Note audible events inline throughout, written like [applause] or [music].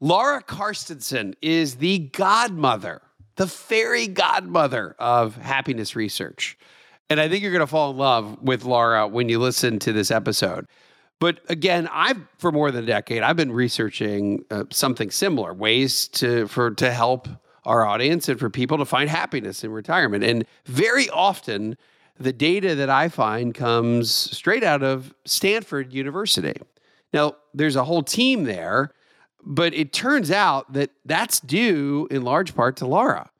Laura Carstensen is the godmother, the fairy godmother of happiness research. And I think you're going to fall in love with Laura when you listen to this episode. But again, I've for more than a decade, I've been researching uh, something similar, ways to for to help our audience and for people to find happiness in retirement. And very often, the data that I find comes straight out of Stanford University. Now, there's a whole team there, but it turns out that that's due in large part to Laura.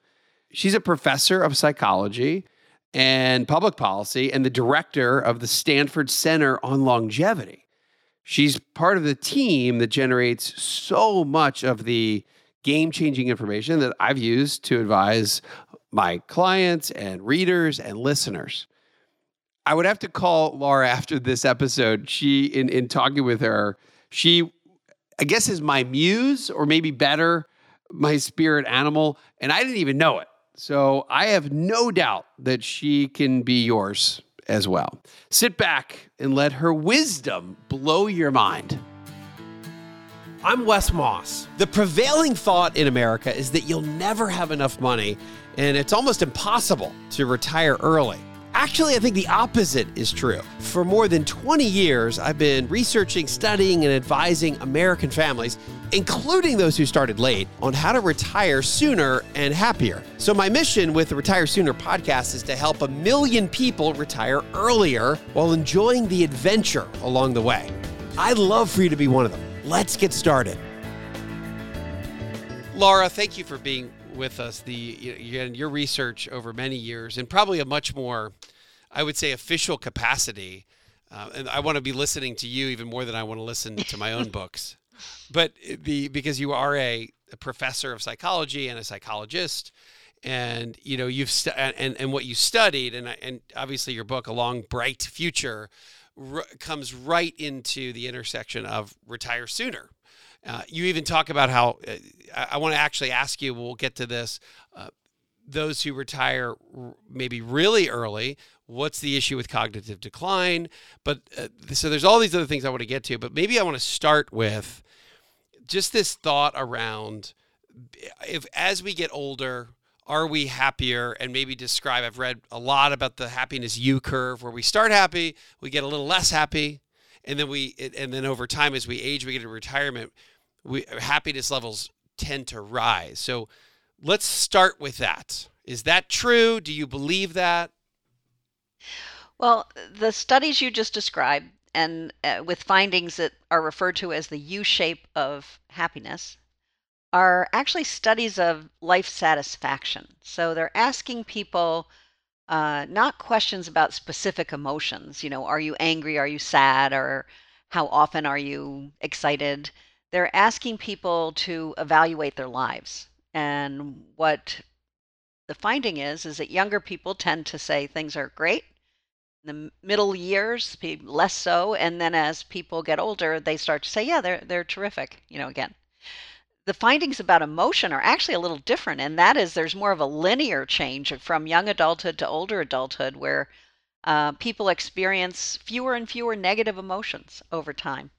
She's a professor of psychology and public policy and the director of the Stanford Center on Longevity. She's part of the team that generates so much of the game changing information that I've used to advise my clients and readers and listeners. I would have to call Laura after this episode. She, in, in talking with her, she, I guess, is my muse or maybe better, my spirit animal. And I didn't even know it. So I have no doubt that she can be yours as well. Sit back and let her wisdom blow your mind. I'm Wes Moss. The prevailing thought in America is that you'll never have enough money and it's almost impossible to retire early. Actually, I think the opposite is true. For more than 20 years, I've been researching, studying, and advising American families, including those who started late, on how to retire sooner and happier. So, my mission with the Retire Sooner podcast is to help a million people retire earlier while enjoying the adventure along the way. I'd love for you to be one of them. Let's get started. Laura, thank you for being with us. The your research over many years and probably a much more, I would say, official capacity. Uh, and I want to be listening to you even more than I want to listen to my own [laughs] books. But the because you are a, a, professor of psychology and a psychologist, and you know you've stu- and and what you studied, and and obviously your book, A Long Bright Future, r- comes right into the intersection of retire sooner uh, you even talk about how uh, I, I want to actually ask you. We'll get to this. Uh, those who retire r- maybe really early. What's the issue with cognitive decline? But uh, so there's all these other things I want to get to. But maybe I want to start with just this thought around if as we get older are we happier and maybe describe i've read a lot about the happiness u curve where we start happy we get a little less happy and then we and then over time as we age we get to retirement we happiness levels tend to rise. So let's start with that. Is that true? Do you believe that? Well, the studies you just described and uh, with findings that are referred to as the U shape of happiness are actually studies of life satisfaction. So they're asking people uh, not questions about specific emotions. You know, are you angry? Are you sad? Or how often are you excited? they're asking people to evaluate their lives. And what the finding is is that younger people tend to say things are great. The middle years, less so, and then as people get older, they start to say, "Yeah, they're they're terrific." You know, again, the findings about emotion are actually a little different, and that is there's more of a linear change from young adulthood to older adulthood, where uh, people experience fewer and fewer negative emotions over time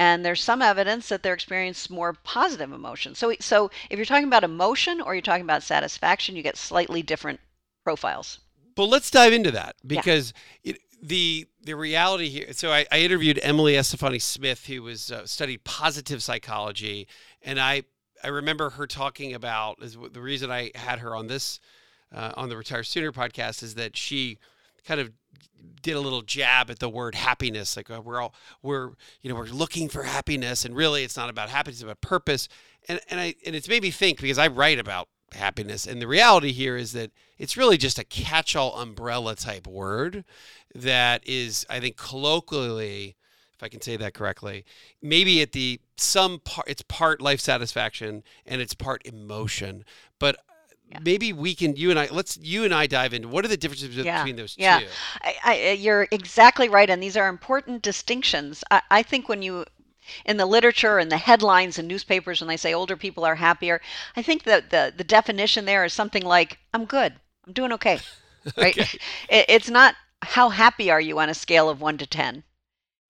and there's some evidence that they're experiencing more positive emotions. So, so if you're talking about emotion or you're talking about satisfaction, you get slightly different profiles. But let's dive into that because yeah. it, the the reality here. So I, I interviewed Emily Esfahani Smith, who was uh, studied positive psychology, and I I remember her talking about is the reason I had her on this uh, on the Retire Sooner podcast is that she kind of did a little jab at the word happiness like uh, we're all we're you know we're looking for happiness and really it's not about happiness it's about purpose. And and I and it's made me think because I write about happiness and the reality here is that it's really just a catch-all umbrella type word that is I think colloquially if I can say that correctly maybe at the some part it's part life satisfaction and it's part emotion but yeah. maybe we can you and i let's you and i dive into what are the differences yeah. between those yeah. two I, I, you're exactly right and these are important distinctions I, I think when you in the literature and the headlines and newspapers when they say older people are happier i think that the, the definition there is something like i'm good i'm doing okay [laughs] right okay. [laughs] It, it's not how happy are you on a scale of 1 to 10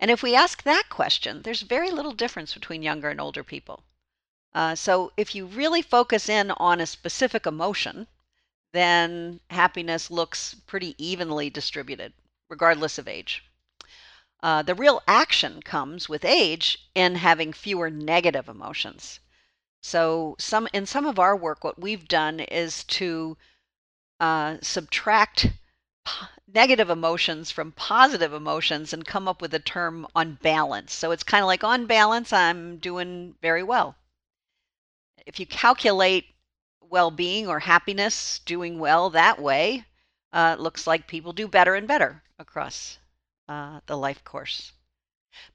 and if we ask that question, there's very little difference between younger and older people. Uh, so if you really focus in on a specific emotion, then happiness looks pretty evenly distributed, regardless of age. Uh, the real action comes with age in having fewer negative emotions. So some in some of our work, what we've done is to uh, subtract negative emotions from positive emotions and come up with a term on balance. So it's kind of like on balance, I'm doing very well. If you calculate well being or happiness, doing well that way, uh, it looks like people do better and better across uh, the life course.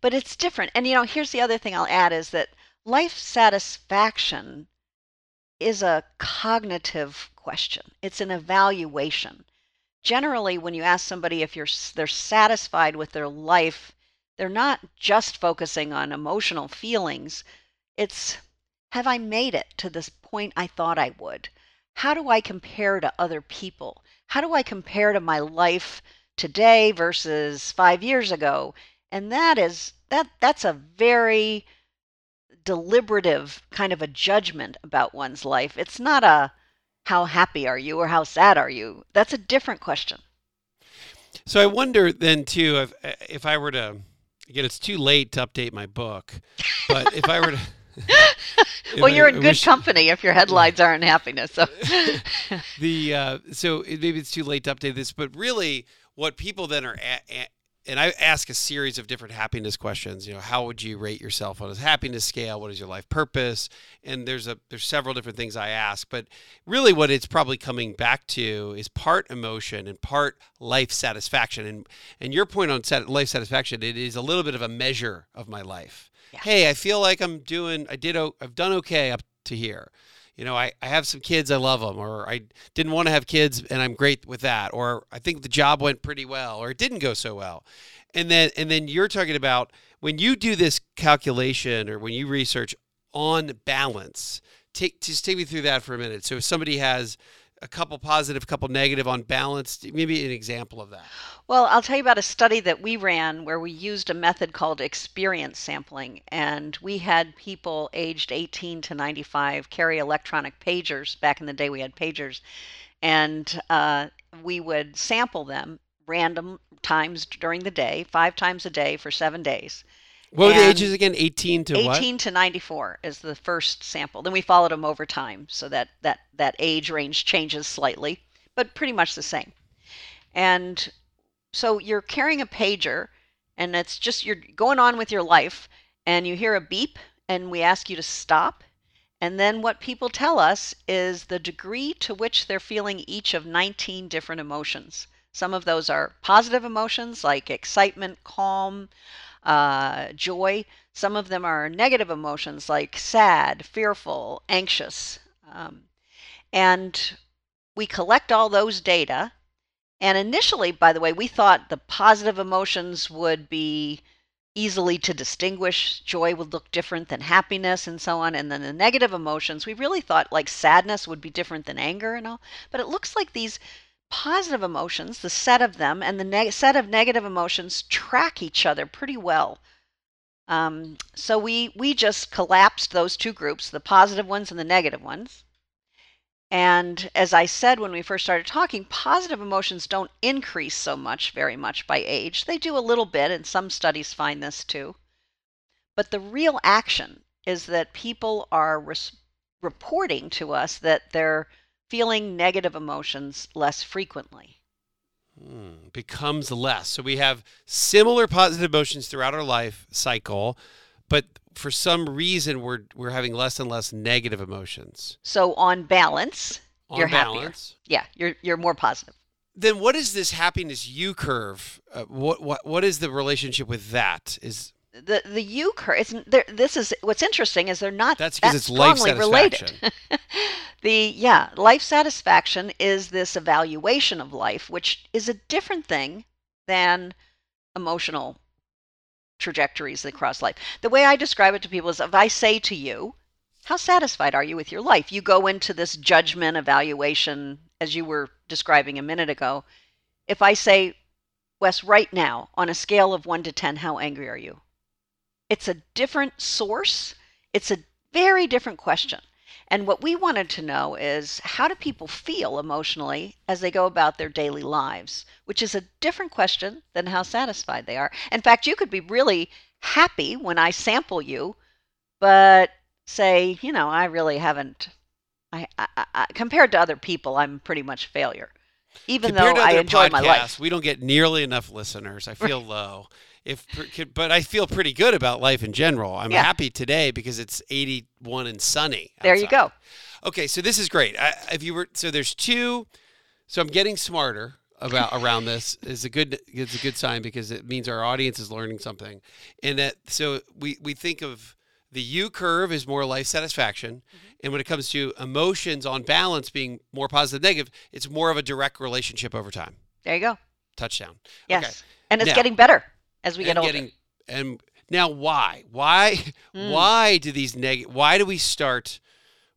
But it's different. And, you know, here's the other thing I'll add is that life satisfaction is a cognitive question, it's an evaluation generally when you ask somebody if you're they're satisfied with their life they're not just focusing on emotional feelings it's have i made it to this point i thought i would? How do i compare to other people? How do i compare to my life today versus 5 years ago? And that is that that's a very deliberative kind of a judgment about one's life. It's not a how happy are you? or how sad are you? That's a different question. So I wonder then too if if I were to again it's too late to update my book, but if I were to [laughs] well, you're in good company if your headlines aren't happiness. So [laughs] the uh, so maybe it's too late to update this, but really, what people then are and I ask a series of different happiness questions. You know, how would you rate yourself on a happiness scale? What is your life purpose? And there's a there's several different things I ask, but really what it's probably coming back to is part emotion and part life satisfaction. And and your point on life satisfaction, it is a little bit of a measure of my life. Yeah. Hey, I feel like I'm doing I did I've done okay up to here you know, I, I have some kids, I love them, or I didn't want to have kids and I'm great with that, or I think the job went pretty well, or it didn't go so well. And then and then you're talking about when you do this calculation or when you research on balance, take just take me through that for a minute. So if somebody has a couple positive, a couple negative on balance? Maybe an example of that. Well, I'll tell you about a study that we ran where we used a method called experience sampling. And we had people aged 18 to 95 carry electronic pagers. Back in the day, we had pagers. And uh, we would sample them random times during the day, five times a day for seven days. What were the ages again? 18 to 18 what? to 94 is the first sample. Then we followed them over time so that, that that age range changes slightly, but pretty much the same. And so you're carrying a pager and it's just you're going on with your life and you hear a beep and we ask you to stop. And then what people tell us is the degree to which they're feeling each of 19 different emotions. Some of those are positive emotions like excitement, calm, uh, joy. Some of them are negative emotions like sad, fearful, anxious. Um, and we collect all those data. And initially, by the way, we thought the positive emotions would be easily to distinguish. Joy would look different than happiness and so on. And then the negative emotions, we really thought like sadness would be different than anger and all. But it looks like these positive emotions, the set of them, and the neg- set of negative emotions track each other pretty well. Um, so we we just collapsed those two groups, the positive ones and the negative ones. And as I said when we first started talking, positive emotions don't increase so much, very much by age. They do a little bit, and some studies find this too. But the real action is that people are reporting to us that they're feeling negative emotions less frequently. Hmm, becomes less. So we have similar positive emotions throughout our life cycle, but for some reason we're we're having less and less negative emotions. So on balance, on you're balance, happier. Yeah, you're you're more positive. Then what is this happiness U curve? Uh, what what what is the relationship with that? Is the the U curve. It's. This is what's interesting is they're not That's that because it's life related. satisfaction. [laughs] the yeah, life satisfaction is this evaluation of life, which is a different thing than emotional trajectories across life. The way I describe it to people is if I say to you, how satisfied are you with your life? You go into this judgment evaluation as you were describing a minute ago. If I say, Wes, right now, on a scale of one to 10, how angry are you? It's a different source. It's a very different question. And what we wanted to know is how do people feel emotionally as they go about their daily lives, which is a different question than how satisfied they are. In fact, you could be really happy when I sample you, but say, you know, I really haven't. I, I, I compared to other people, I'm pretty much failure. Even Compared though I enjoy my life. We don't get nearly enough listeners. I feel [laughs] low. If, but I feel pretty good about life in general. I'm Yeah. happy today because it's 81 and sunny. There you go. Okay, so this is great. I, if you were so there's two, so I'm getting smarter about around this [laughs] is a good it's a good sign because it means our audience is learning something, and that so we we think of the U curve is more life satisfaction, Mm-hmm. and when it comes to emotions on balance being more positive than positive negative, it's more of a direct relationship over time. There you go. Touchdown. Yes. Okay. And it's Now- getting better as we get older. getting and now why why Mm. why do these neg why do we start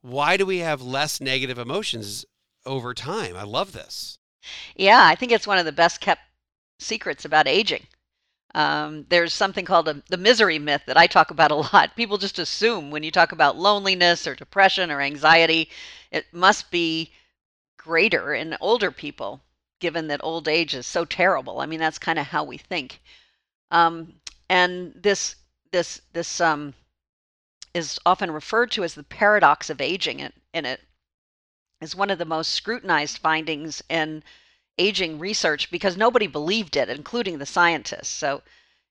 why do we have less negative emotions over time i love this Yeah, I think it's one of the best kept secrets about aging. Um, there's something called a, the misery myth that I talk about a [laughs] lot. People just assume when you talk about loneliness or depression or anxiety, it must be greater in older people, given that old age is so terrible. I mean, that's kind of how we think. Um, and this this this um, is often referred to as the paradox of aging, and, and it is one of the most scrutinized findings in aging research because nobody believed it, including the scientists. So,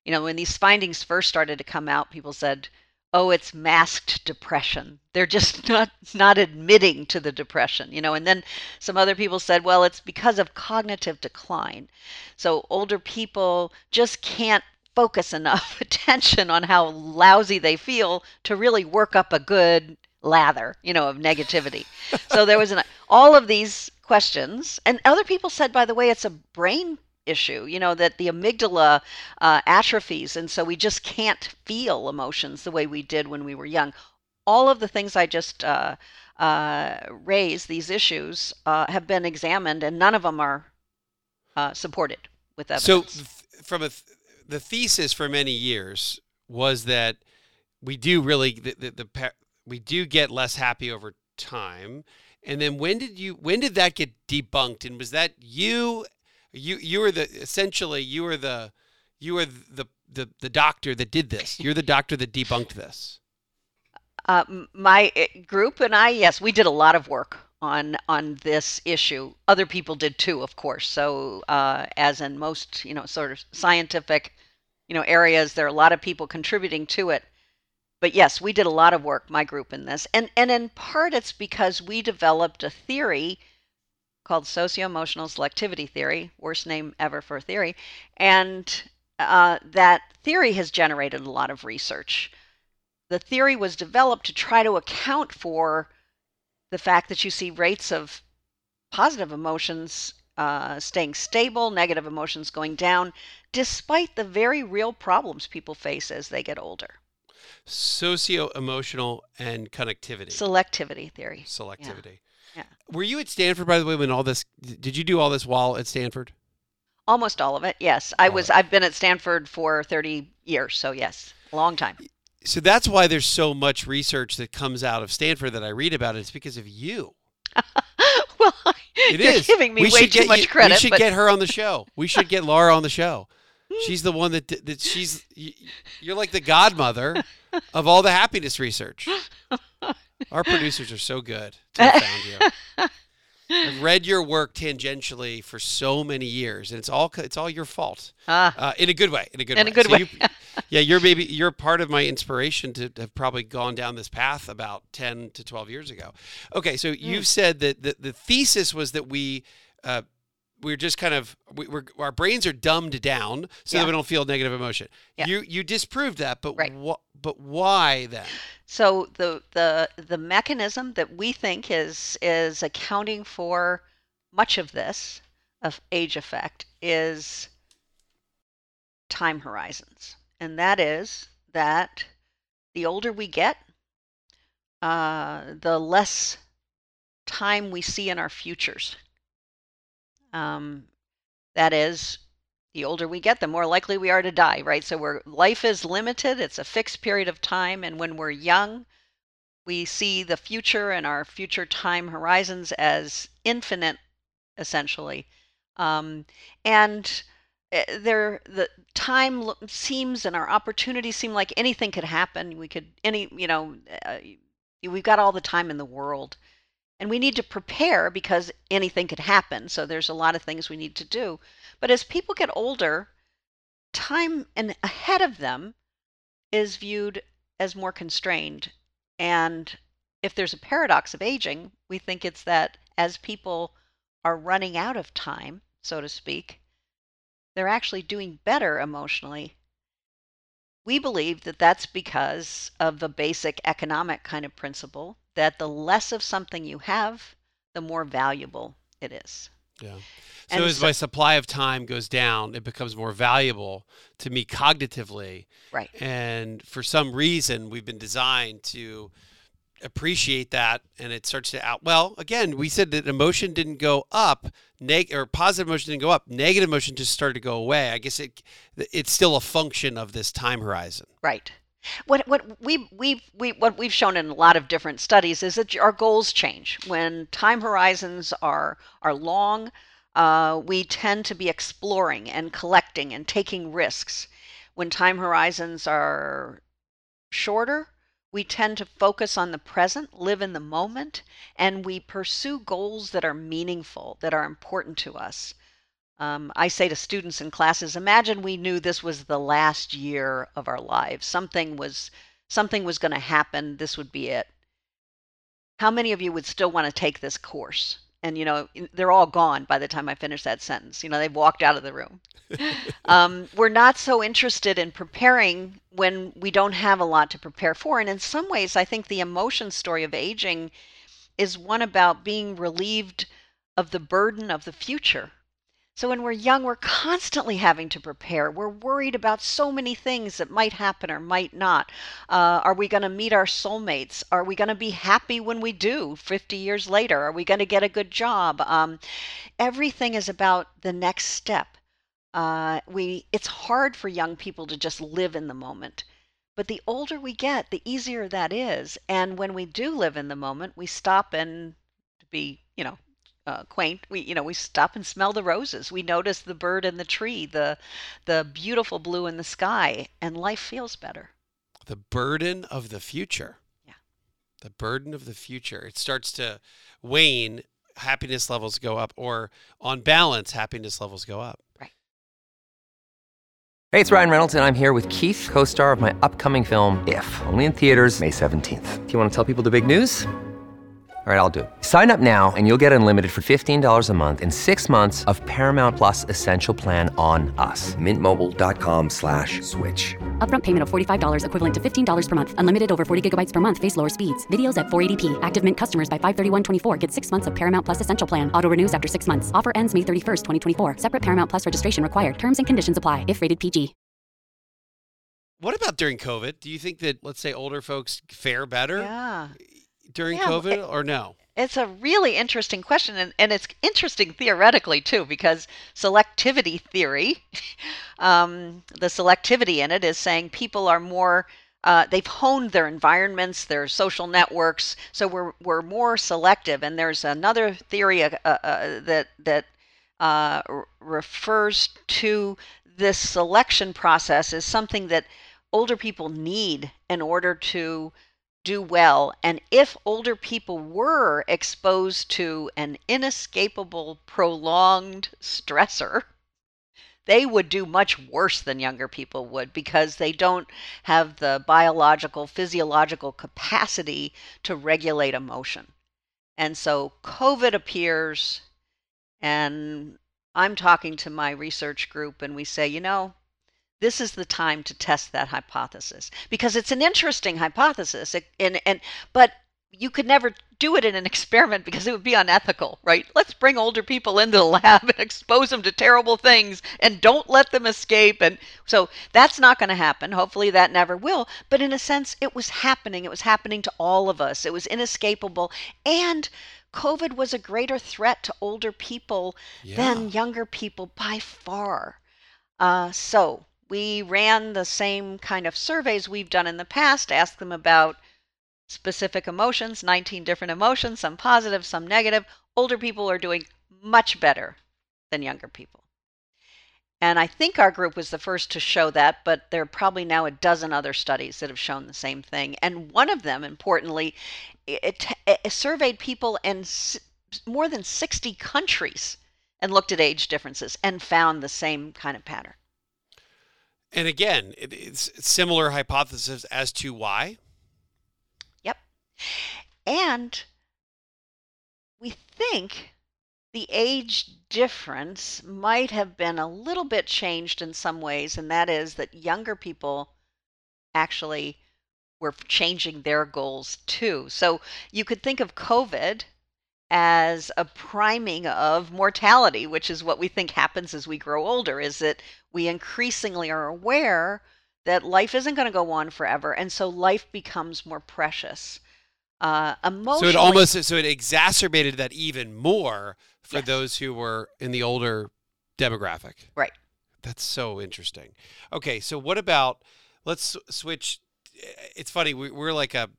you know, when these findings first started to come out, people said, "Oh, it's masked depression. They're just [laughs] not not admitting to the depression." You know, and then some other people said, "Well, it's because of cognitive decline." So, older people just can't focus enough [laughs] attention on how lousy they feel to really work up a good lather, you know, of negativity. so there was an all of these questions, and other people said, by the way, it's a brain issue. You know that the amygdala uh, atrophies, and so we just can't feel emotions the way we did when we were young. All of the things I just uh, uh, raised, these issues, uh, have been examined, and none of them are uh, supported with evidence. so th- from a th- the thesis for many years was that we do really the, the, the pa- we do get less happy over time and then when did you when did that get debunked and was that you you you were the essentially you were the you were the the, the doctor that did this you're the doctor that debunked this Uh, my uh, group and I, yes, we did a lot of work on on this issue. Other people did too, of course. So, uh, as in most, you know, sort of scientific, you know, areas, there are a lot of people contributing to it. But yes, we did a lot of work, my group, in this, and and in part it's because we developed a theory called socio-emotional selectivity theory, worst name ever for a theory, and uh, that theory has generated a lot of research the theory was developed to try to account for the fact that you see rates of positive emotions uh, staying stable, negative emotions going down, despite the very real problems people face as they get older. socio emotional and connectivity Selectivity theory. selectivity Yeah. were you at stanford by the way when all this did you do all this while at stanford Almost all of it, yes. I All was. I've been at Stanford for 30 years, so yes, a long time. so that's why there's so much research that comes out of Stanford that I read about. It's because of you. [laughs] well, It you're is. giving me We way should too get much you- credit. We should but get her on the show. We [laughs] should get Laura on the show. Hmm. She's the one that that she's. You're like the godmother [laughs] of all the happiness research. Our producers are so good. Found you. [laughs] I've read your work tangentially for so many years, and it's all it's all your fault. Ah, Uh, in a good way. In a good In way. a good way. you- yeah, you're maybe you're part of my inspiration to have probably gone down this path about ten to twelve years ago. Okay, so Hmm. you've said that the, the thesis was that we uh, we're just kind of we, are our brains are dumbed down so yeah. that we don't feel negative emotion. Yeah. You you disproved that, but right. what? But why then? So the the the mechanism that we think is is accounting for much of this of age effect is time horizons, and that is that the older we get, uh, the less time we see in our futures. Um, that is, the older we get, the more likely we are to die, right? So we're, life is limited, it's a fixed period of time. And when we're young, we see the future and our future time horizons as infinite, essentially. Um, and eh, there, the time seems and our opportunities seem like anything could happen. We could, any, you know, uh, we've got all the time in the world. And we need to prepare because anything could happen. So there's a lot of things we need to do. But as people get older, time and ahead of them is viewed as more constrained. And if there's a paradox of aging, we think it's that as people are running out of time, so to speak, they're actually doing better emotionally. We believe that that's because of the basic economic kind of principle that the less of something you have, the more valuable it is. Yeah. So and as so, my supply of time goes down, it becomes more valuable to me cognitively. Right. And for some reason, we've been designed to appreciate that and it starts to out well again we said that emotion didn't go up neg or positive emotion didn't go up negative emotion just started to go away i guess it it's still a function of this time horizon right what what we we we what we've shown in a lot of different studies is that our goals change when time horizons are are long. Uh, we tend to be exploring and collecting and taking risks. When time horizons are shorter, we tend to focus on the present, live in the moment, and we pursue goals that are meaningful, that are important to us. Um, I say to students in classes, imagine we knew this was the last year of our lives. Something was something was going to happen. This would be it. How many of you would still want to take this course? And you know, they're all gone by the time I finish that sentence. You know, they've walked out of the room. [laughs] um, we're not so interested in preparing when we don't have a lot to prepare for. And in some ways, I think the emotion story of aging is one about being relieved of the burden of the future so when we're young, we're constantly having to prepare. We're worried about so many things that might happen or might not. Uh, are we going to meet our soulmates? Are we going to be happy when we do 50 years later? Are we going to get a good job? Um, everything is about the next step. Uh, we it's hard for young people to just live in the moment. But the older we get, the easier that is. And when we do live in the moment, we stop and be, you know, uh, quaint. We you know we stop and smell the roses. We notice the bird in the tree, the the beautiful blue in the sky, and life feels better. The burden of the future. Yeah. The burden of the future. It starts to wane. Happiness levels go up, or on balance, happiness levels go up. Right. Hey, it's Ryan Reynolds, and I'm here with Keith, co-star of my upcoming film If, only in theaters May 17th. Do you want to tell people the big news? All right, I'll do it. Sign up now and you'll get unlimited for $15 a month in six months of Paramount Plus Essential Plan on us. Mintmobile.com slash switch. Upfront payment of $45 equivalent to $15 per month. Unlimited over 40 gigabytes per month. Face lower speeds. Videos at 480p. Active Mint customers by 531.24 get six months of Paramount Plus Essential Plan. Auto renews after six months. Offer ends May 31st, 2024. Separate Paramount Plus registration required. Terms and conditions apply if rated PG. What about during COVID? Do you think that, let's say, older folks fare better? Yeah during yeah, COVID it, or no? It's a really interesting question, and, and it's interesting theoretically too, because selectivity theory, [laughs] um, the selectivity in it is saying people are more. Uh, they've honed their environments, their social networks, so we're we're more selective. And there's another theory uh, uh, that that uh, refers to this selection process as something that older people need in order to do well. And if older people were exposed to an inescapable, prolonged stressor, they would do much worse than younger people would because they don't have the biological, physiological capacity to regulate emotion. And so COVID appears, and I'm talking to my research group and we say, you know, this is the time to test that hypothesis because it's an interesting hypothesis. and, and, but you could never do it in an [laughs] experiment because it would be unethical, right? Let's bring older people into the lab and expose them to terrible things and don't let them escape. And so that's not going to happen. Hopefully that never will. But in a sense, it was happening. It was happening to all of us. It was inescapable. And COVID was a greater threat to older people yeah. than younger people by far. Uh, so we ran the same kind of surveys we've done in the past, asked them about specific emotions, 19 different emotions, some positive, some negative. Older people are doing much better than younger people. And I think our group was the first to show that, but there are probably now a dozen other studies that have shown the same thing. And one of them, importantly, it, it surveyed people in more than 60 countries and looked at age differences and found the same kind of pattern. And again, it's similar hypothesis as to why. Yep. And we think the age difference might have been a little bit changed in some ways, and that is that younger people actually were changing their goals too. So you could think of COVID as a priming of mortality, which is what we think happens as we grow older, is that we increasingly are aware that life isn't going to go on forever. And so life becomes more precious uh, emotionally. So it almost so it exacerbated that even more for yes. those who were in the older demographic. Right. That's so interesting. Okay, so what about let's switch. It's funny we, we're like a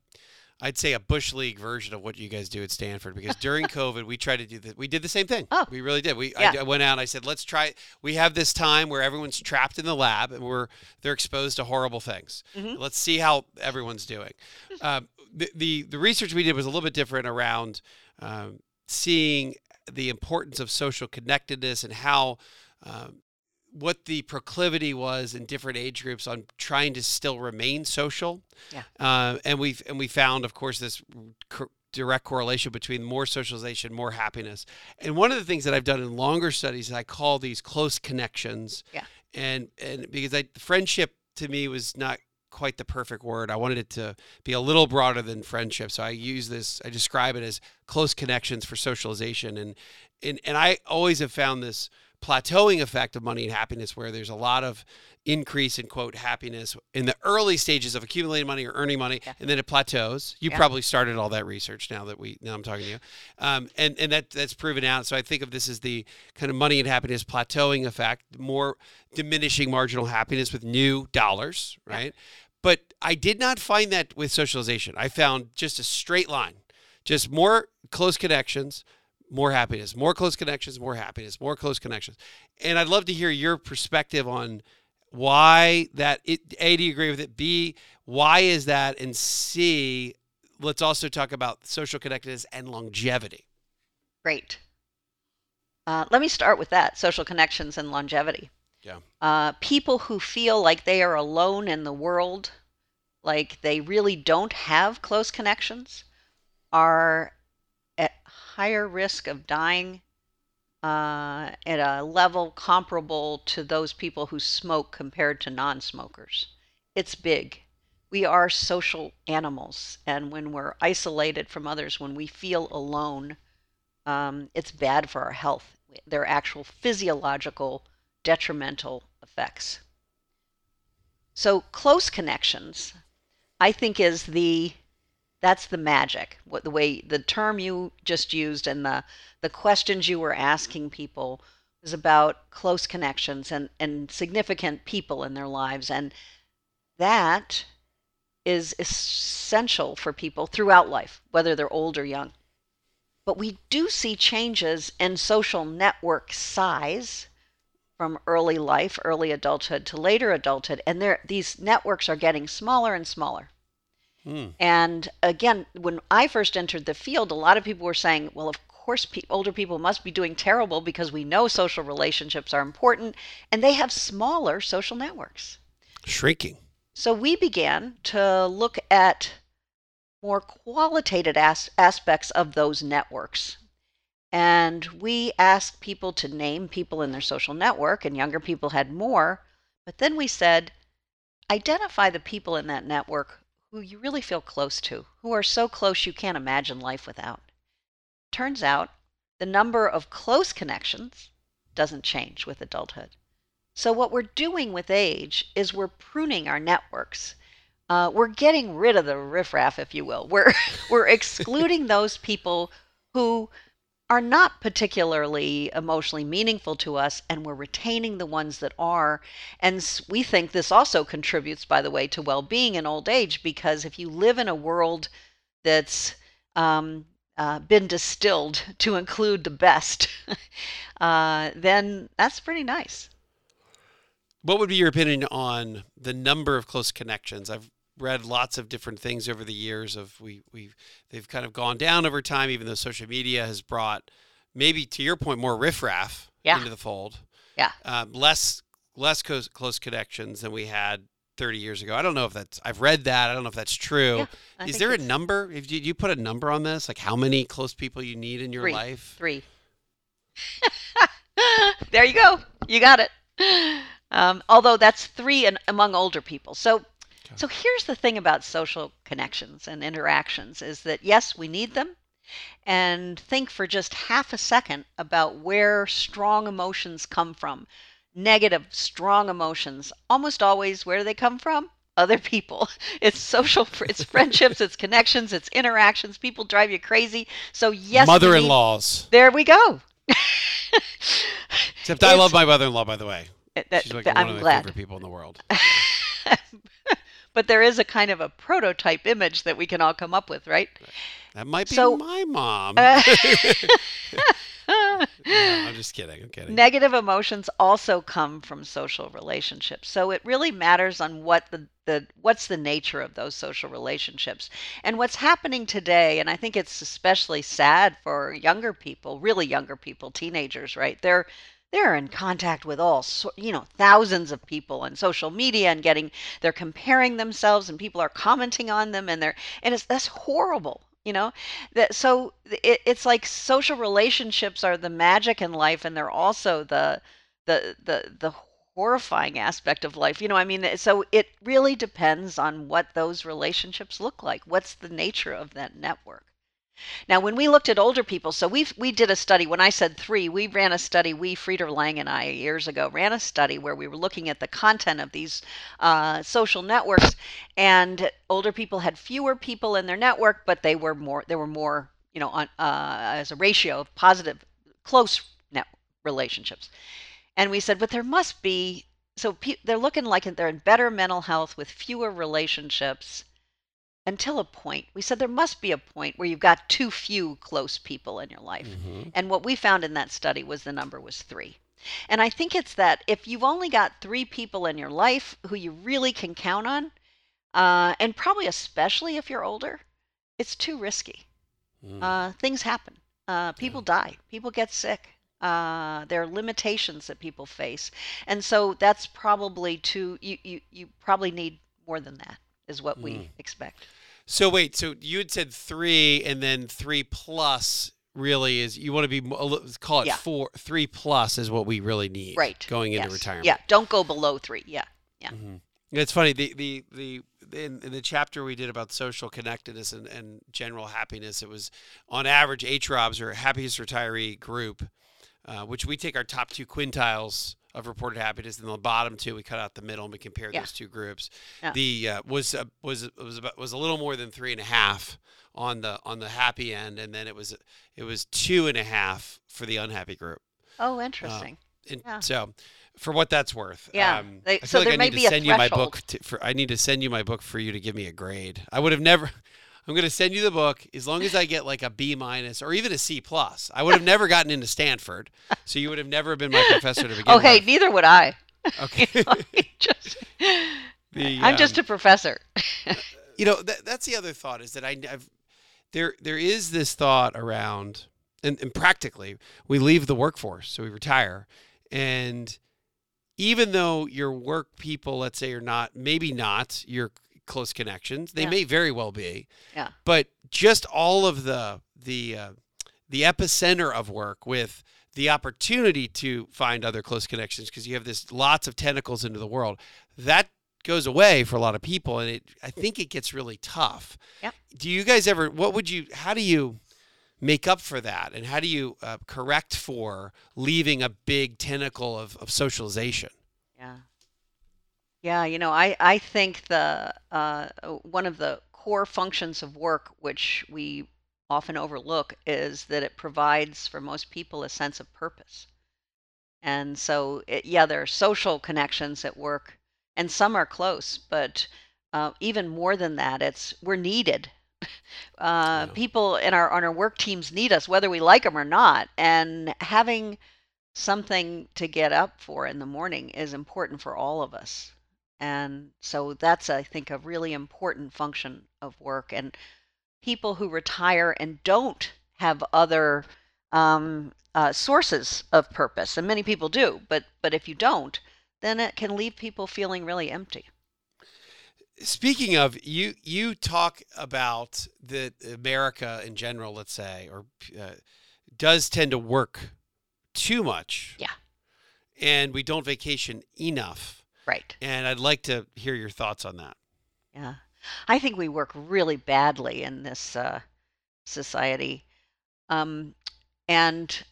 I'd say a bush league version of what you guys do at Stanford because [laughs] during COVID we tried to do that. We did the same thing. Oh, we really did. We yeah. I, I, went out and I said, let's try. We have this time where everyone's trapped in the lab and we're they're exposed to horrible things. Mm-hmm. Let's see how everyone's doing. [laughs] Um, the, the, the research we did was a little bit different around um, seeing the importance of social connectedness and how um, what the proclivity was in different age groups on trying to still remain social. Yeah. Uh, and we and we found, of course, this co- direct correlation between more socialization, more happiness. And one of the things that I've done in longer studies is I call these close connections. Yeah. And and because I friendship to me was not quite the perfect word. I wanted it to be a little broader than friendship. So I use this, I describe it as close connections for socialization. And and, and I always have found this plateauing effect of money and happiness where there's a lot of increase in quote happiness in the early stages of accumulating money or earning money yeah. and then it plateaus you yeah. probably started all that research now that we now i'm talking to you um, and and that that's proven out so i think of this as the kind of money and happiness plateauing effect more diminishing marginal happiness with new dollars right yeah. but i did not find that with socialization i found just a straight line just more close connections more happiness, more close connections, more happiness, more close connections. And I'd love to hear your perspective on why that it A, do you agree with it? B, why is that? And C, let's also talk about social connectedness and longevity. Great. Uh, let me start with that social connections and longevity. Yeah. Uh, people who feel like they are alone in the world, like they really don't have close connections, are higher risk of dying uh, at a level comparable to those people who smoke compared to non smokers. It's big. We are social animals, and when we're isolated from others, when we feel alone, um, it's bad for our health. There are actual physiological detrimental effects. So, close connections, I think, is the that's the magic. What the way the term you just used and the the questions you were asking people was about close connections and and significant people in their lives and that is essential for people throughout life, whether they're old or young. But we do see changes in social network size from early life, early adulthood to later adulthood, and these networks are getting smaller and smaller. Mm. And again, when I first entered the field, a lot of people were saying, well, of course, pe- older people must be doing terrible because we know social relationships are important and they have smaller social networks. Shrinking. So we began to look at more qualitative as- aspects of those networks. And we asked people to name people in their social network, and younger people had more. But then we said, identify the people in that network who you really feel close to, who are so close you can't imagine life without. Turns out the number of close connections doesn't change with adulthood. So, what we're doing with age is we're pruning our networks. Uh, we're getting rid of the riffraff, if you will. We're, [laughs] we're excluding those people who are not particularly emotionally meaningful to us, and we're retaining the ones that are. And we think this also contributes, by the way, to well being in old age, because if you live in a world that's um, uh, been distilled [laughs] to include the best, [laughs] uh, then that's pretty nice. What would be your opinion on the number of close connections? I've read lots of different things over the years of we we they've kind of gone down over time even though social media has brought maybe to your point more riffraff yeah. into the fold. Yeah. Um, less less close, close connections than we had 30 years ago. I don't know if that's i've read that. I don't know if that's true. Yeah, is there a number? If you, you put a number on this like how many close people you need in your three, life? Three. [laughs] There you go. You got it. Um, although that's three in, among older people. So so here's the thing about social connections and interactions is that yes, we need them. And think for just half a second about where strong emotions come from. Negative, strong emotions, almost always where do they come from? Other people. [laughs] It's social, it's friendships, it's connections, it's interactions. People drive you crazy. So, yes, mother in laws. There we go. [laughs] Except I love my mother in law, by the way. That, She's like I'm one of my glad. favorite people in the world. [laughs] but there is a kind of a prototype image that we can all come up with, right? That might be So- my mom. Uh, [laughs] [laughs] No, I'm just kidding. I'm kidding. Negative emotions also come from social relationships. So it really matters on what the, the what's the nature of those social relationships. And what's happening today, and I think it's especially sad for younger people, really younger people, teenagers, right? They're they're in contact with all you know thousands of people on social media and getting they're comparing themselves and people are commenting on them and they're and it's that's horrible you know? That so it, it's like social relationships are the magic in life and they're also the the the the horrifying aspect of life you know i mean so it really depends on what those relationships look like. What's the nature of that network now, when we looked at older people, so we we did a study. When I said three, we ran a study. We Frieder Lang and I years ago ran a study where we were looking at the content of these uh, social networks, and older people had fewer people in their network, but they were more. There were more, you know, on uh, as a ratio of positive, close net relationships. And we said, but there must be. So pe- they're looking like they're in better mental health with fewer relationships until a point. We said there must be a point where you've got too few close people in your life. Mhm. And what we found in that study was the number was three. And I think it's that if you've only got three people in your life who you really can count on, uh, and probably especially if you're older, it's too risky. Mm. Uh, things happen. Uh, people die. People get sick. Uh, there are limitations that people face, and so that's probably too. You you you probably need more than that. Is what Mm. we expect. So wait, so you had said three, and then three plus really is you want to be call it Yeah. four. Three plus is what we really need. Right. Going into Yes. retirement. Yeah. Don't go below three. Yeah. Yeah. Mhm. It's funny the the the in, in the chapter we did about social connectedness and, and general happiness, it was on average HROBs or happiest retiree group, uh, which we take our top two quintiles of reported happiness, and the bottom two we cut out the middle and we compare Yeah. those two groups. Yeah. The uh, was uh, was was about was a little more than three and a half on the on the happy end, and then it was it was two and a half for the unhappy group. Oh, interesting. And Yeah. so, for what that's worth, Yeah. um, They- I so feel like there I may need be to a send you my book. To, for I need to send you my book for you to give me a grade. I would have never. I'm going to send you the book as long as I get like a B minus or even a C plus. I would have never gotten into Stanford, so you would have never been my professor to begin oh, hey, with. neither would I. Okay. [laughs] Just- The, I'm just um, a professor. [laughs] you know that, that's the other thought is that I, I've there there is this thought around and, and practically we leave the workforce so we retire and even though your work people let's say are not maybe not your close connections they Yeah. may very well be Yeah. but just all of the the uh, the epicenter of work with the opportunity to find other close connections because you have this lots of tentacles into the world. That goes away for a lot of people and it I think it gets really tough. Yep. Do you guys ever what would you how do you make up for that and how do you uh, correct for leaving a big tentacle of, of socialization? Yeah. You know, I, I think the uh, one of the core functions of work, which we often overlook, is that it provides for most people a sense of purpose. And so, it, yeah, there are social connections at work, and some are close, but uh, even more than that, it's we're needed. [laughs] Uh, Yeah. People in our on our work teams need us, whether we like them or not, and having something to get up for in the morning is important for all of us. And so that's, I think, a really important function of work. And people who retire and don't have other um, uh, sources of purpose, and many people do, but but if you don't, then it can leave people feeling really empty. Speaking of you, you talk about that America in general, let's say, or uh, does tend to work too much. Yeah. And we don't vacation enough. Right. And I'd like to hear your thoughts on that. Yeah. I think we work really badly in this uh, society. Um, and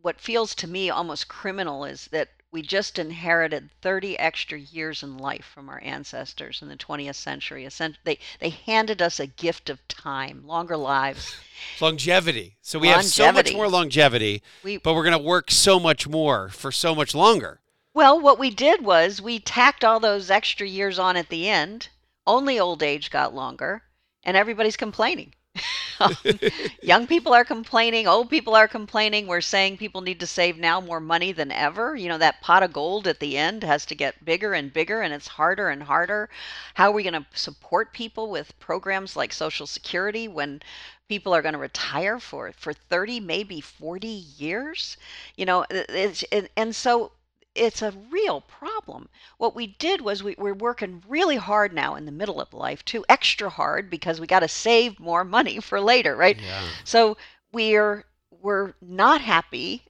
what feels to me almost criminal is that we just inherited 30 extra years in life from our ancestors in the 20th century. They, they handed us a gift of time, longer lives. [laughs] Longevity. So we have so much more longevity, We, but we're going to work so much more for so much longer. Well, what we did was we tacked all those extra years on at the end. Only old age got longer, and everybody's complaining. [laughs] Um, [laughs] young people are complaining, old people are complaining. We're saying people need to save now more money than ever. You know, that pot of gold at the end has to get bigger and bigger, and it's harder and harder. How are we going to support people with programs like Social Security when people are going to retire for, for 30, maybe 40 years? You know, it's, and, and so it's a real problem. What we did was we, we're working really hard now in the middle of life too, extra hard because we got to save more money for later, right? Yeah. So we're we're not happy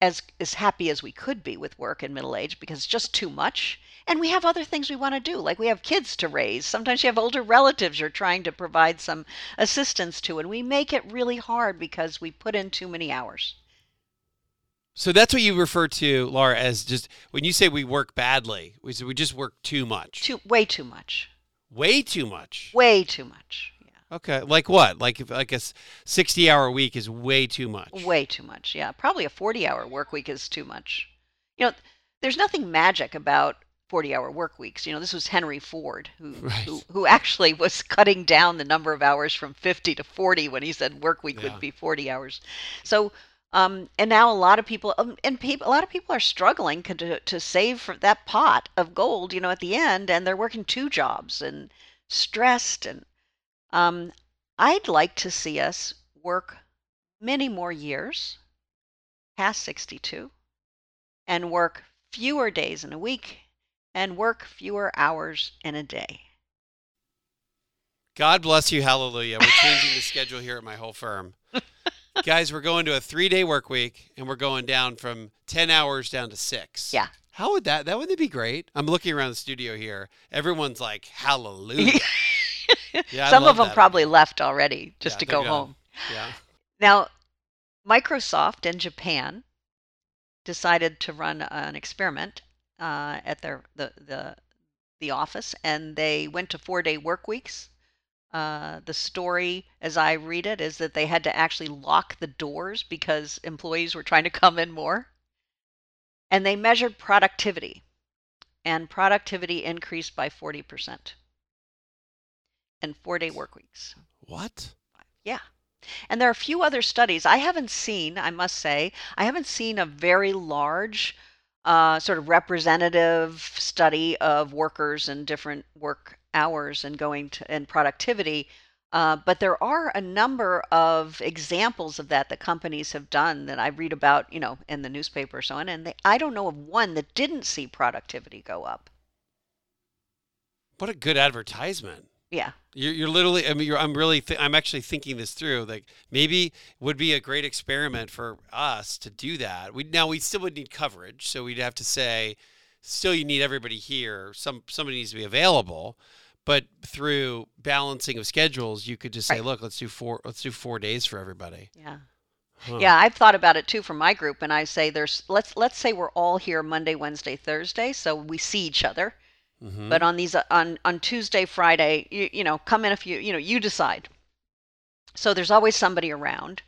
as as happy as we could be with work in middle age because it's just too much. And we have other things we want to do, like we have kids to raise. Sometimes you have older relatives you're trying to provide some assistance to, and we make it really hard because we put in too many hours. So that's what you refer to, Laura, as just when you say we work badly, we say we just work too much. Too way too much. Way too much. Way too much. Yeah. Okay. Like what? Like if like a 60 hour week is way too much. Way too much. Yeah. Probably a 40 hour work week is too much. You know, there's nothing magic about 40 hour work weeks. You know, this was Henry Ford who, [laughs] Right. who, who actually was cutting down the number of hours from 50 to 40 when he said work week Yeah. would be 40 hours. So, um, and now a lot of people, um, and people, a lot of people are struggling to, to save for that pot of gold, you know, at the end, and they're working two jobs and stressed. And um, I'd like to see us work many more years past 62 and work fewer days in a week and work fewer hours in a day. God bless you. Hallelujah. We're changing the schedule here at my whole firm. [laughs] Guys, we're going to a three day work week and we're going down from 10 hours down to six. Yeah. How would that, that wouldn't be great? I'm looking around the studio here. Everyone's like, hallelujah. [laughs] Yeah, Some of them probably left already just Yeah, to go gone. home. Yeah. Now, Microsoft in Japan decided to run an experiment uh, at their the, the the office, and they went to four day work weeks. Uh, the story, as I read it, is that they had to actually lock the doors because employees were trying to come in more. And they measured productivity, and productivity increased by 40% in four day work weeks. What? Yeah. And there are a few other studies. I haven't seen, I must say, I haven't seen a very large uh, sort of representative study of workers and different work hours and going to and productivity. Uh, but there are a number of examples of that that companies have done that I read about, you know, in the newspaper or so on. And they, I don't know of one that didn't see productivity go up. What a good advertisement. Yeah. You're, you're literally. I mean, you're, I'm really. Th- I'm actually thinking this through. Like maybe would be a great experiment for us to do that. We now we still would need coverage, so we'd have to say, still you need everybody here. Some somebody needs to be available, but through balancing of schedules, you could just say, Right. look, let's do four. Let's do four days for everybody. Yeah. Huh. Yeah, I've thought about it too for my group, and I say there's let's let's say we're all here Monday, Wednesday, Thursday, so we see each other. Mhm. But on these on on Tuesday, Friday, you you know, come in if you you know you decide. So there's always somebody around,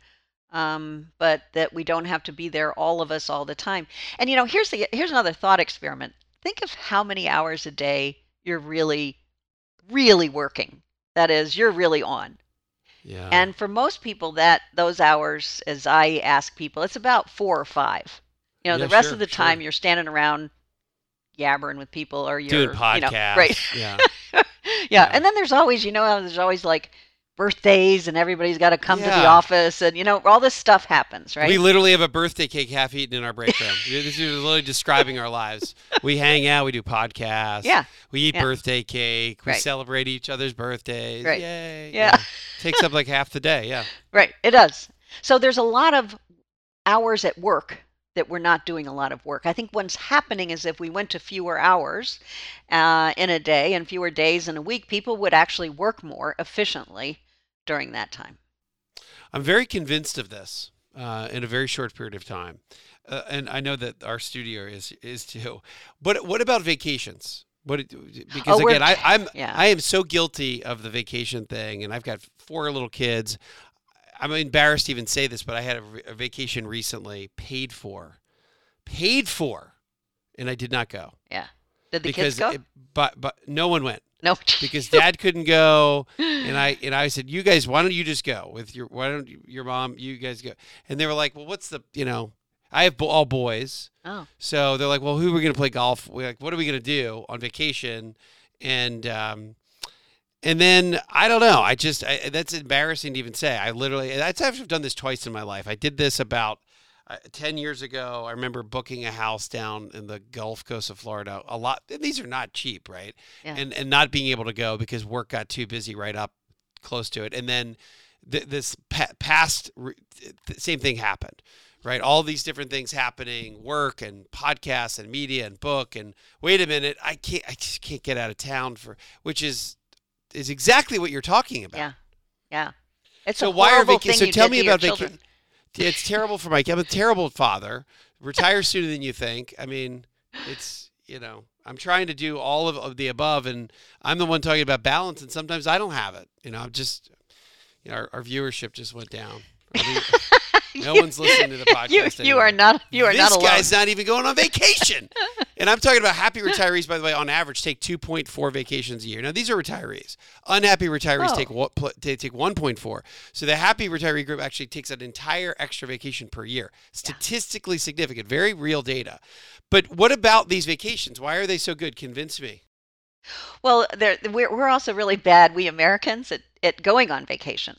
um, but that we don't have to be there all of us all the time. And you know, here's the here's another thought experiment. Think of how many hours a day you're really, really working. That is, you're really on. yeah. And for most people, that those hours, as I ask people, it's about four or five. You know, Yeah, the rest sure, of the sure. time you're standing around yabbering with people, or you're doing you know, right? Yeah. [laughs] yeah. Yeah. And then there's always, you know, there's always like birthdays, and everybody's got to come to the office, and you know, all this stuff happens, right? We literally have a birthday cake half eaten in our break room. [laughs] this is literally describing our lives. We hang out, we do podcasts. Yeah. We eat Yeah. birthday cake. We Right. celebrate each other's birthdays. Right. Yay. Yeah. [laughs] Takes up like half the day. Yeah. Right, it does. So there's a lot of hours at work that we're not doing a lot of work. I think what's happening is if we went to fewer hours uh, in a day and fewer days in a week, people would actually work more efficiently during that time. I'm very convinced of this uh, in a very short period of time. Uh, and I know that our studio is is too. But what about vacations? What because Oh, again, I, I'm yeah. I am so guilty of the vacation thing, and I've got four little kids. I'm embarrassed to even say this, but I had a vacation recently, paid for, paid for, and I did not go Yeah. Did the because kids go? it- but but no one went [laughs] no. [laughs] because dad couldn't go and i and i said you guys why don't you just go with your why don't you, your mom you guys go and they were like well what's the you know i have all boys oh. so they're like well who are we going to play golf we're like what are we going to do on vacation and um and then I don't know. I just I, that's embarrassing to even say. I literally that's I've done this twice in my life. I did this about uh, 10 years ago. I remember booking a house down in the Gulf Coast of Florida. A lot and these are not cheap, right? Yeah. And and not being able to go because work got too busy right up close to it. And then th- this pa- past re- th- same thing happened. Right, all these different things happening, work and podcasts and media and book and wait a minute, I can't, I just can't get out of town for, which is is exactly what you're talking about. Yeah. Yeah. It's So a why are horrible vaca- thing so tell me about vaca- children. Yeah, It's terrible for Mike. I'm a terrible father. Retire sooner than you think. I mean, it's you know, I'm trying to do all of, of the above, and I'm the one talking about balance, and sometimes I don't have it. You know, I'm just, you know, our, our viewership just went down. I mean, [laughs] [laughs] no one's listening to the podcast. You, you are not you are this not alone. guy's not even going on vacation. [laughs] and I'm talking about happy retirees, by the way, on average, take 2.4 vacations a year. Now, these are retirees. Unhappy retirees Oh. take what they take 1.4. So the happy retiree group actually takes an entire extra vacation per year. Statistically significant, very real data. But what about these vacations? Why are they so good? Convince me. Well, we're we're also really bad, we Americans, at, at going on vacation.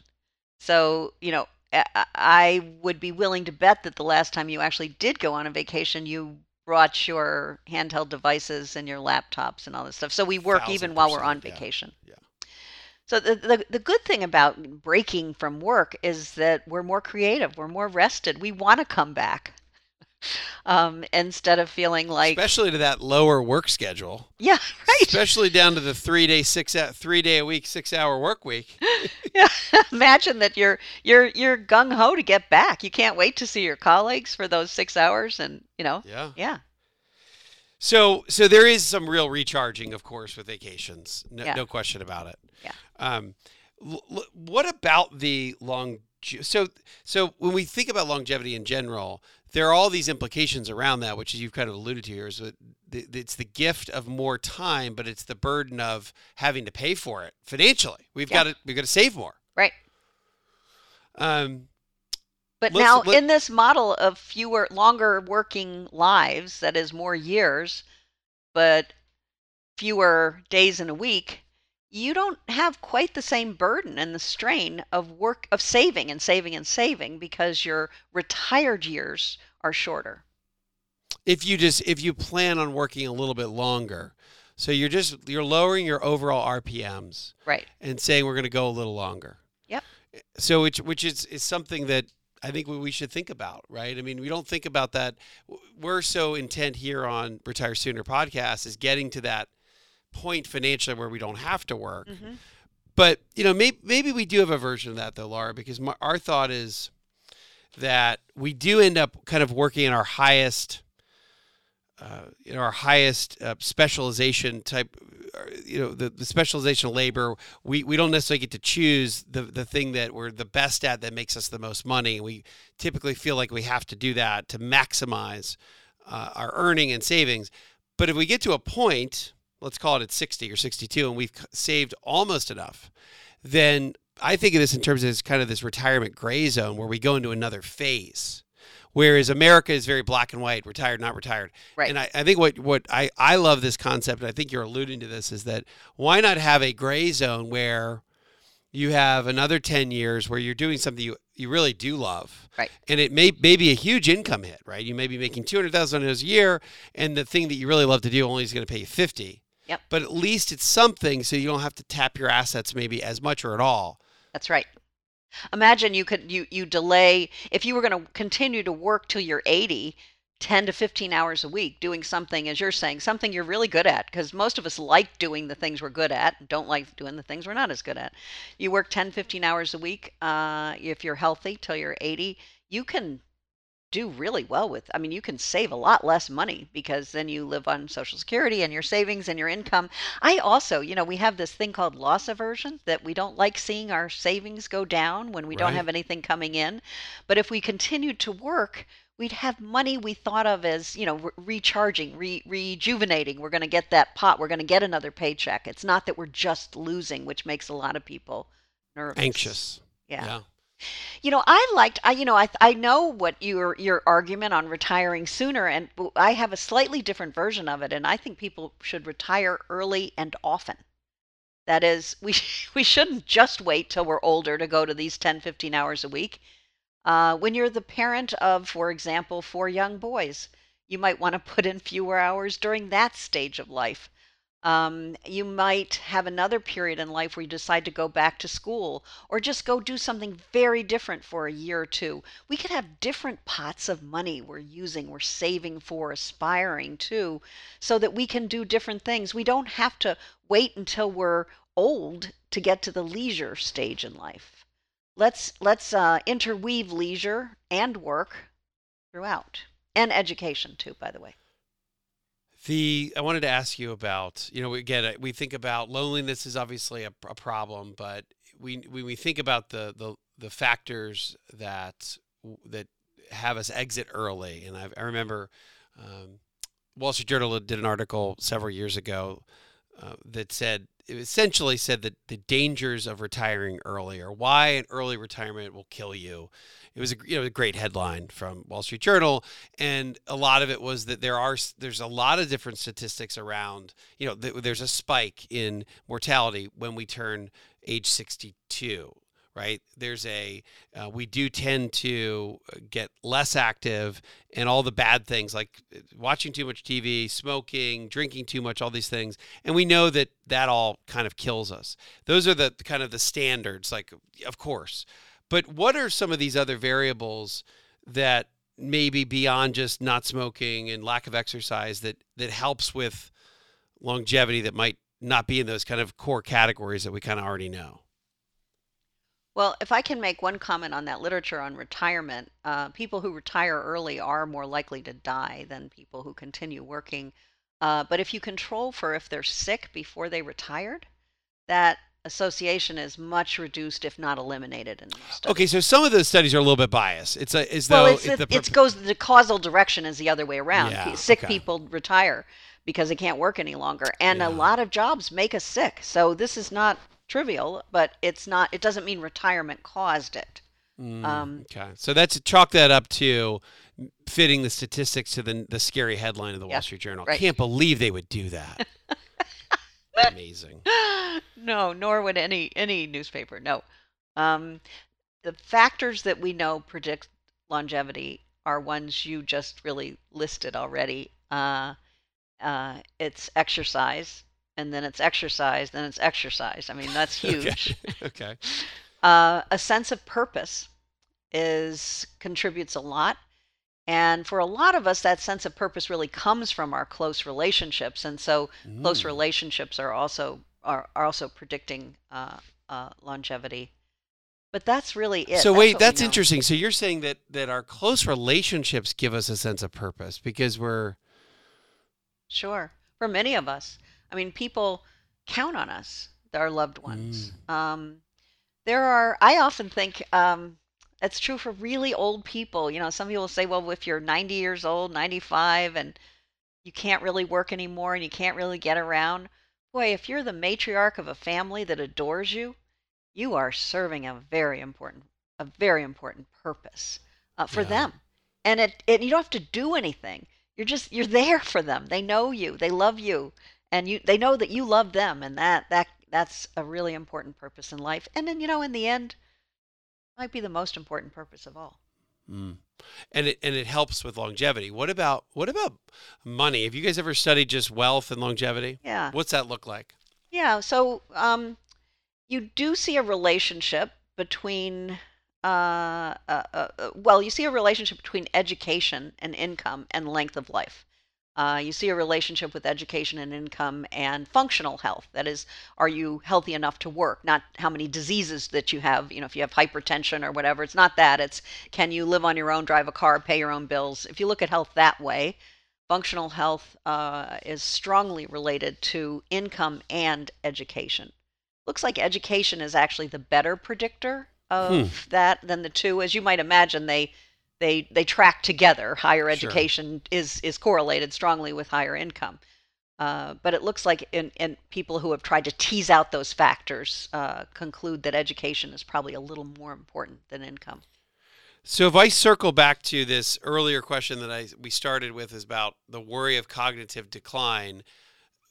So, you know, I, would be willing to bet that the last time you actually did go on a vacation, you brought your handheld devices and your laptops and all this stuff. So we work even while we're on percent, yeah. vacation. Yeah. So the, the the good thing about breaking from work is that we're more creative, we're more rested. We want to come back. [laughs] Um, instead of feeling like Especially to that lower work schedule. yeah, [laughs] right. Especially down to the three day, six three day a week, six hour work week. [laughs] Yeah, imagine that you're you're you're gung ho to get back. You can't wait to see your colleagues for those six hours, and you know, Yeah. yeah, So, so there is some real recharging, of course, with vacations. No, Yeah. no question about it. Yeah. Um, l- l- what about the long? So, so when we think about longevity in general, there are all these implications around that, which you've kind of alluded to here. Is that it's the gift of more time, but it's the burden of having to pay for it financially. We've Yeah. got to we've got to save more. right. Um, But Let's- now, let- in this model of fewer, longer working lives, that is more years, but fewer days in a week, you don't have quite the same burden and the strain of work of saving and saving and saving because your retired years are shorter. if you just if you plan on working a little bit longer So you're just you're lowering your overall RPMs Right. and saying we're going to go a little longer. Yep. So which which is is something that I think we should think about, right? I mean, we don't think about that. We're so intent here on Retire Sooner podcast is getting to that point financially where we don't have to work. Mm-hmm. But you know, maybe maybe we do have a version of that though, Laura, because my, our thought is that we do end up kind of working in our highest, uh, in our highest uh, specialization type. uh, You know, the, the specialization of labor. We we don't necessarily get to choose the the thing that we're the best at that makes us the most money. We typically feel like we have to do that to maximize uh, our earning and savings. But if we get to a point, let's call it at 60 or 62, and we've saved almost enough, then I think of this in terms of this kind of this retirement gray zone where we go into another phase. Whereas America is very black and white, retired, not retired. Right. And I, I think what, what I, I love this concept, and I think you're alluding to this, is that why not have a gray zone where you have another 10 years where you're doing something you, you really do love. Right. And it may, may be a huge income hit, right? You may be making $200,000 a year, and the thing that you really love to do only is going to pay you 50. Yep. But at least it's something so you don't have to tap your assets maybe as much or at all. That's right. Imagine you could you you delay if you were going to continue to work till you're 80, 10 to 15 hours a week doing something as you're saying, something you're really good at because most of us like doing the things we're good at, don't like doing the things we're not as good at. You work 10, 15 hours a week uh, if you're healthy till you're 80, you can do really well with. I mean, you can save a lot less money because then you live on Social Security and your savings and your income. I also, you know, we have this thing called loss aversion that we don't like seeing our savings go down when we don't have anything coming in. But if we continued to work, we'd have money we thought of as, you know, re- recharging, re- rejuvenating. We're going to get that pot. We're going to get another paycheck. It's not that we're just losing, which makes a lot of people nervous. Anxious. Yeah. You know, I liked I you know, I I know what your your argument on retiring sooner and I have a slightly different version of it and I think people should retire early and often. That is, we [laughs] we shouldn't just wait till we're older to go to these 10 15 hours a week. Uh, when you're the parent of, for example, four young boys, you might want to put in fewer hours during that stage of life. Um, you might have another period in life where you decide to go back to school or just go do something very different for a year or two. We could have different pots of money we're using, we're saving for, aspiring to, so that we can do different things. We don't have to wait until we're old to get to the leisure stage in life. Let's let's uh, interweave leisure and work throughout, and education too, by the way. The I wanted to ask you about you know again uh, we think about loneliness is obviously a, a problem, but we when we think about the the the factors that that have us exit early, and I, I remember um, Wall Street Journal did an article several years ago uh, that said it essentially said that the dangers of retiring early or why an early retirement will kill you. It was a you know a great headline from Wall Street Journal, and a lot of it was that there are there's a lot of different statistics around. You know, th- there's a spike in mortality when we turn age 62 right? There's a uh, we do tend to get less active and all the bad things like uh, watching too much tv smoking drinking too much all these things and we know that that all kind of kills us. Those are the kind of the standards like of course. But what are some of these other variables that maybe beyond just not smoking and lack of exercise that that helps with longevity that might not be in those kind of core categories that we kind of already know Well, if I can make one comment on that literature on retirement, uh, people who retire early are more likely to die than people who continue working. Uh, but if you control for if they're sick before they retired, that association is much reduced, if not eliminated in studies. Okay, so some of the studies are a little bit biased. It's a, as Well, though it's, it- it, the it goes the causal direction is the other way around. Yeah, Sick okay. people retire because they can't work any longer, and Yeah. a lot of jobs make us sick. So this is not trivial, but it's not. It doesn't mean retirement caused it. Mm, um, okay, so that's chalk that up to fitting the statistics to the the scary headline of the Yeah, Wall Street Journal. right. Can't believe they would do that. [laughs] Amazing. [laughs] no, nor would any any newspaper. No, um, the factors that we know predict longevity are ones you just really listed already. Uh, uh, it's exercise, and then it's exercise, then it's exercise. I mean, that's [laughs] huge. okay. [laughs] okay. Uh, a sense of purpose is contributes a lot. And for a lot of us, that sense of purpose really comes from our close relationships, and so mm. close relationships are also are, are also predicting uh, uh, longevity. But that's really it. So that's wait, that's interesting. So you're saying that that our close relationships give us a sense of purpose because we're sure for many of us. I mean, people count on us, our loved ones. Mm. Um, there are. I often think. Um, it's true for really old people. You know, some people say, well, if you're 90 years old, 95, and you can't really work anymore and you can't really get around, boy, if you're the matriarch of a family that adores you, you are serving a very important, a very important purpose uh, for yeah. them. And it, it, you don't have to do anything. You're just, you're [laughs] there for them. They know you, they love you, and you, they know that you love them, and that, that, that's a really important purpose in life. And then, you know, in the end, might be the most important purpose of all. Mm. And it and it helps with longevity. What about what about money? Have you guys ever studied just wealth and longevity? Yeah. What's that look like? Yeah. So um, you do see a relationship between uh, uh, uh, uh well, you see a relationship between education and income and length of life. Uh, you see a relationship with education and income and functional health. That is, are you healthy enough to work? Not how many diseases that you have. You know, if you have hypertension or whatever, it's not that. It's can you live on your own, drive a car, pay your own bills. If you look at health that way, functional health uh, is strongly related to income and education. Looks like education is actually the better predictor of hmm. that than the two. As you might imagine, they they they track together. Higher education sure. is is correlated strongly with higher income. Uh, but it looks like in, in, people who have tried to tease out those factors uh, conclude that education is probably a little more important than income. So if I circle back to this earlier question that I we started with is about the worry of cognitive decline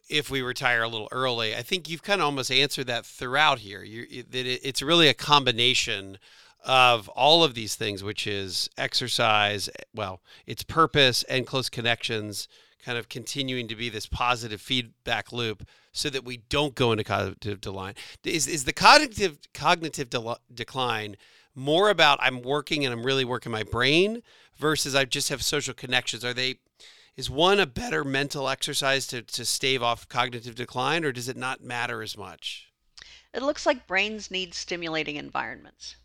if we retire a little early, I think you've kind of almost answered that throughout here. You, that it, it's really a combination of all of these things, which is exercise, eh, well, its purpose and close connections, kind of continuing to be this positive feedback loop so that we don't go into cognitive decline. Is, is the cognitive cognitive de- decline more about I'm working and I'm really working my brain versus I just have social connections? Are they is one a better mental exercise to, to stave off cognitive decline or does it not matter as much? It looks like brains need stimulating environments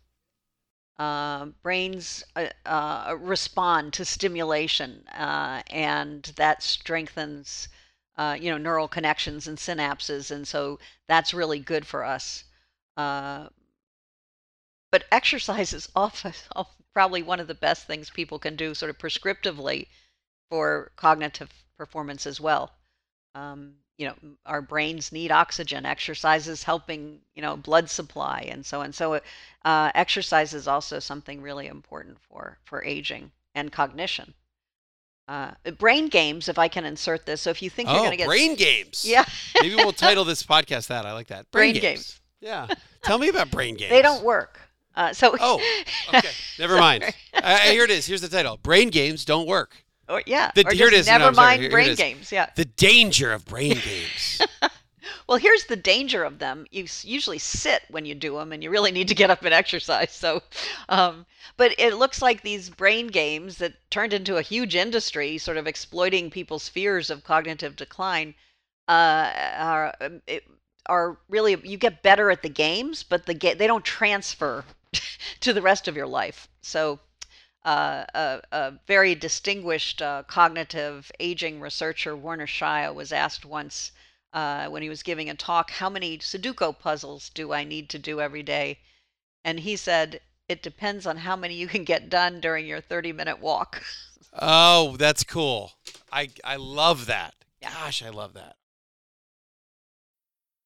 uh, brains uh, uh, respond to stimulation, uh, and that strengthens, uh, you know, neural connections and synapses, and so that's really good for us. But exercise is [laughs] often, probably one of the best things people can do, sort of prescriptively, for cognitive performance as well. Um, you know our brains need oxygen exercise is helping you know blood supply and so and so uh, exercise is also something really important for for aging and cognition. Uh, brain games if i can insert this so if you think oh, you're going to get brain games. yeah. Maybe we'll title this podcast that. I like that. Brain, brain games. games. yeah. Tell me about brain games they don't work. Uh, so oh okay. [laughs] Never mind. Uh, here it is. Here's the title. Brain games don't work or yeah, the, or here it is. Never no, mind sorry, brain games. Yeah. The danger of brain games. [laughs] well, here's the danger of them. You usually sit when you do them, and you really need to get up and exercise. So, um, but it looks like these brain games that turned into a huge industry, sort of exploiting people's fears of cognitive decline, uh, are um, it, are really you get better at the games, but the ga- they don't transfer [laughs] to the rest of your life. So uh, a, a, very distinguished uh, cognitive aging researcher, Warner Schaie, was asked once uh, when he was giving a talk, How many Sudoku puzzles do I need to do every day? And he said, It depends on how many you can get done during your 30 minute walk. [laughs] oh, that's cool. I, I love that. Gosh, I love that.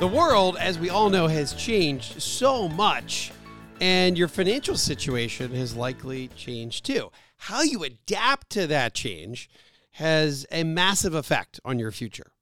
The world, as we all know, has changed so much, and your financial situation has likely changed too. How you adapt to that change has a massive effect on your future.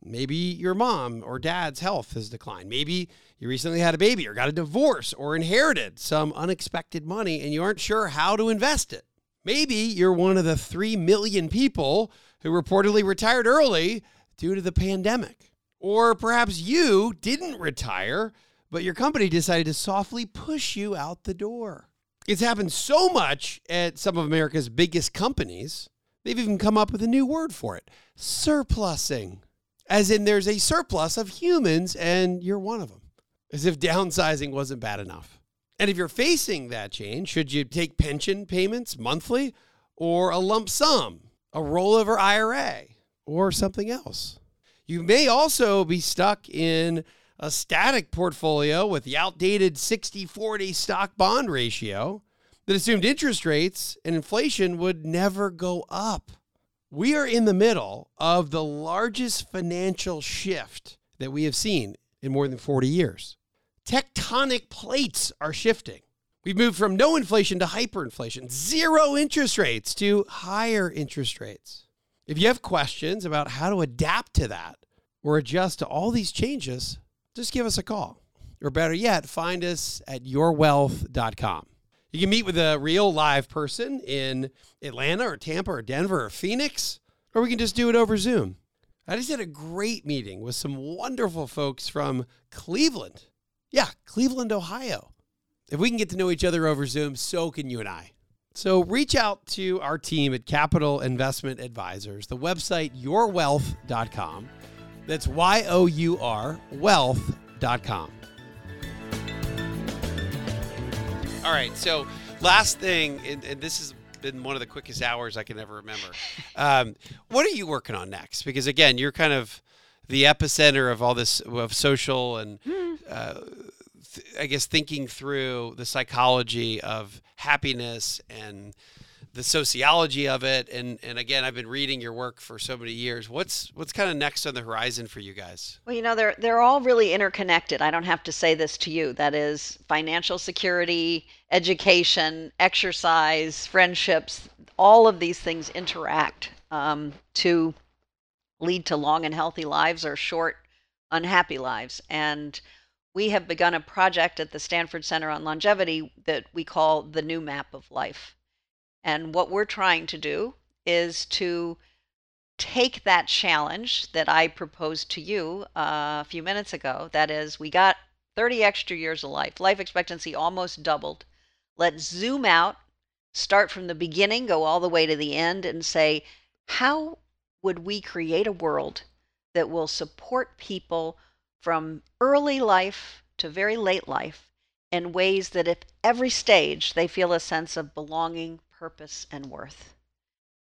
Maybe your mom or dad's health has declined. Maybe you recently had a baby or got a divorce or inherited some unexpected money and you aren't sure how to invest it. Maybe you're one of the 3 million people who reportedly retired early due to the pandemic. Or perhaps you didn't retire, but your company decided to softly push you out the door. It's happened so much at some of America's biggest companies, they've even come up with a new word for it surplusing. As in, there's a surplus of humans and you're one of them. As if downsizing wasn't bad enough. And if you're facing that change, should you take pension payments monthly or a lump sum, a rollover IRA, or something else? You may also be stuck in a static portfolio with the outdated 60 40 stock bond ratio that assumed interest rates and inflation would never go up. We are in the middle of the largest financial shift that we have seen in more than 40 years. Tectonic plates are shifting. We've moved from no inflation to hyperinflation, zero interest rates to higher interest rates. If you have questions about how to adapt to that or adjust to all these changes, just give us a call. Or better yet, find us at yourwealth.com. You can meet with a real live person in Atlanta or Tampa or Denver or Phoenix, or we can just do it over Zoom. I just had a great meeting with some wonderful folks from Cleveland. Yeah, Cleveland, Ohio. If we can get to know each other over Zoom, so can you and I. So reach out to our team at Capital Investment Advisors, the website yourwealth.com. That's Y O U R wealth.com. All right. So, last thing, and, and, this has been one of the quickest hours I can ever remember. [laughs] Um, what are you working on next? Because, again, you're kind of the epicenter of all this of social and uh, th- I guess thinking through the psychology of happiness and the sociology of it. And and again I've been reading your work for so many years. What's what's kind of next on the horizon for you guys? Well you know they're they're all really interconnected. I don't have to say this to you. That is financial security education exercise friendships all of these things interact um, to lead to long and healthy lives or short unhappy lives. And we have begun a project at the Stanford Center on Longevity that we call the new map of life and what we're trying to do is to take that challenge that I proposed to you uh, a few minutes ago. That is, we got 30 extra years of life, life expectancy almost doubled. Let's zoom out, start from the beginning, go all the way to the end, and say, how would we create a world that will support people from early life to very late life in ways that at every stage they feel a sense of belonging, purpose, and worth.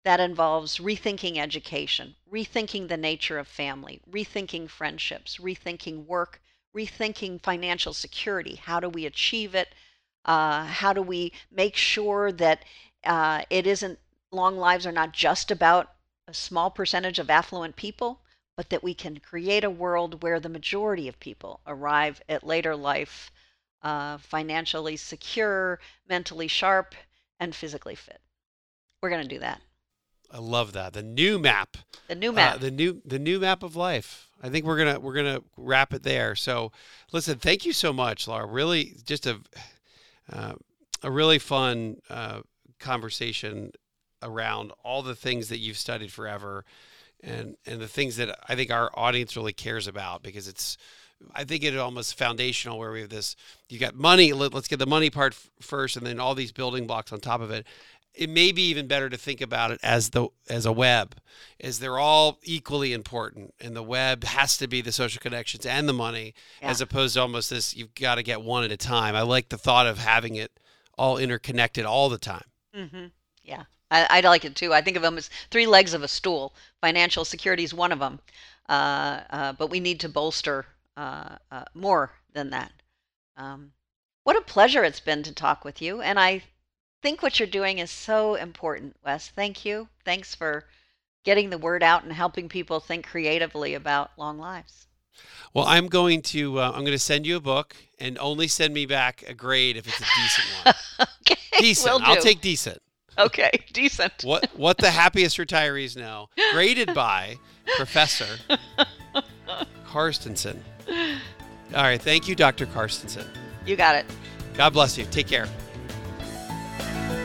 That involves rethinking education, rethinking the nature of family, rethinking friendships, rethinking work, rethinking financial security. How do we achieve it? Uh, how do we make sure that uh, it isn't long lives are not just about a small percentage of affluent people, but that we can create a world where the majority of people arrive at later life uh, financially secure, mentally sharp, and physically fit. We're going to do that. I love that. The new map. The new map. Uh, the new the new map of life. I think we're gonna we're gonna wrap it there. So, listen, thank you so much, Laura. Really, just a uh, a really fun uh, conversation around all the things that you've studied forever, and and the things that I think our audience really cares about because it's I think it almost foundational where we have this. You got money. Let, us get the money part f- first, and then all these building blocks on top of it. It may be even better to think about it as the as a web, as they're all equally important, and the web has to be the social connections and the money, yeah. as opposed to almost this. You've got to get one at a time. I like the thought of having it all interconnected all the time. Mm-hmm. Yeah, I, I like it too. I think of them as three legs of a stool. Financial security is one of them, uh, uh, but we need to bolster uh, uh, more than that. Um, what a pleasure it's been to talk with you. And I think what you're doing is so important, Wes. Thank you. Thanks for getting the word out and helping people think creatively about long lives. Well, I'm going to uh, I'm going to send you a book and only send me back a grade if it's a decent one. [laughs] okay. decent. I'll take decent. [laughs] Okay, decent. What what the happiest retirees know, graded by Professor Carstensen. All right, thank you, Dr. Carstensen. You got it. God bless you. Take care.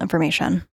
information.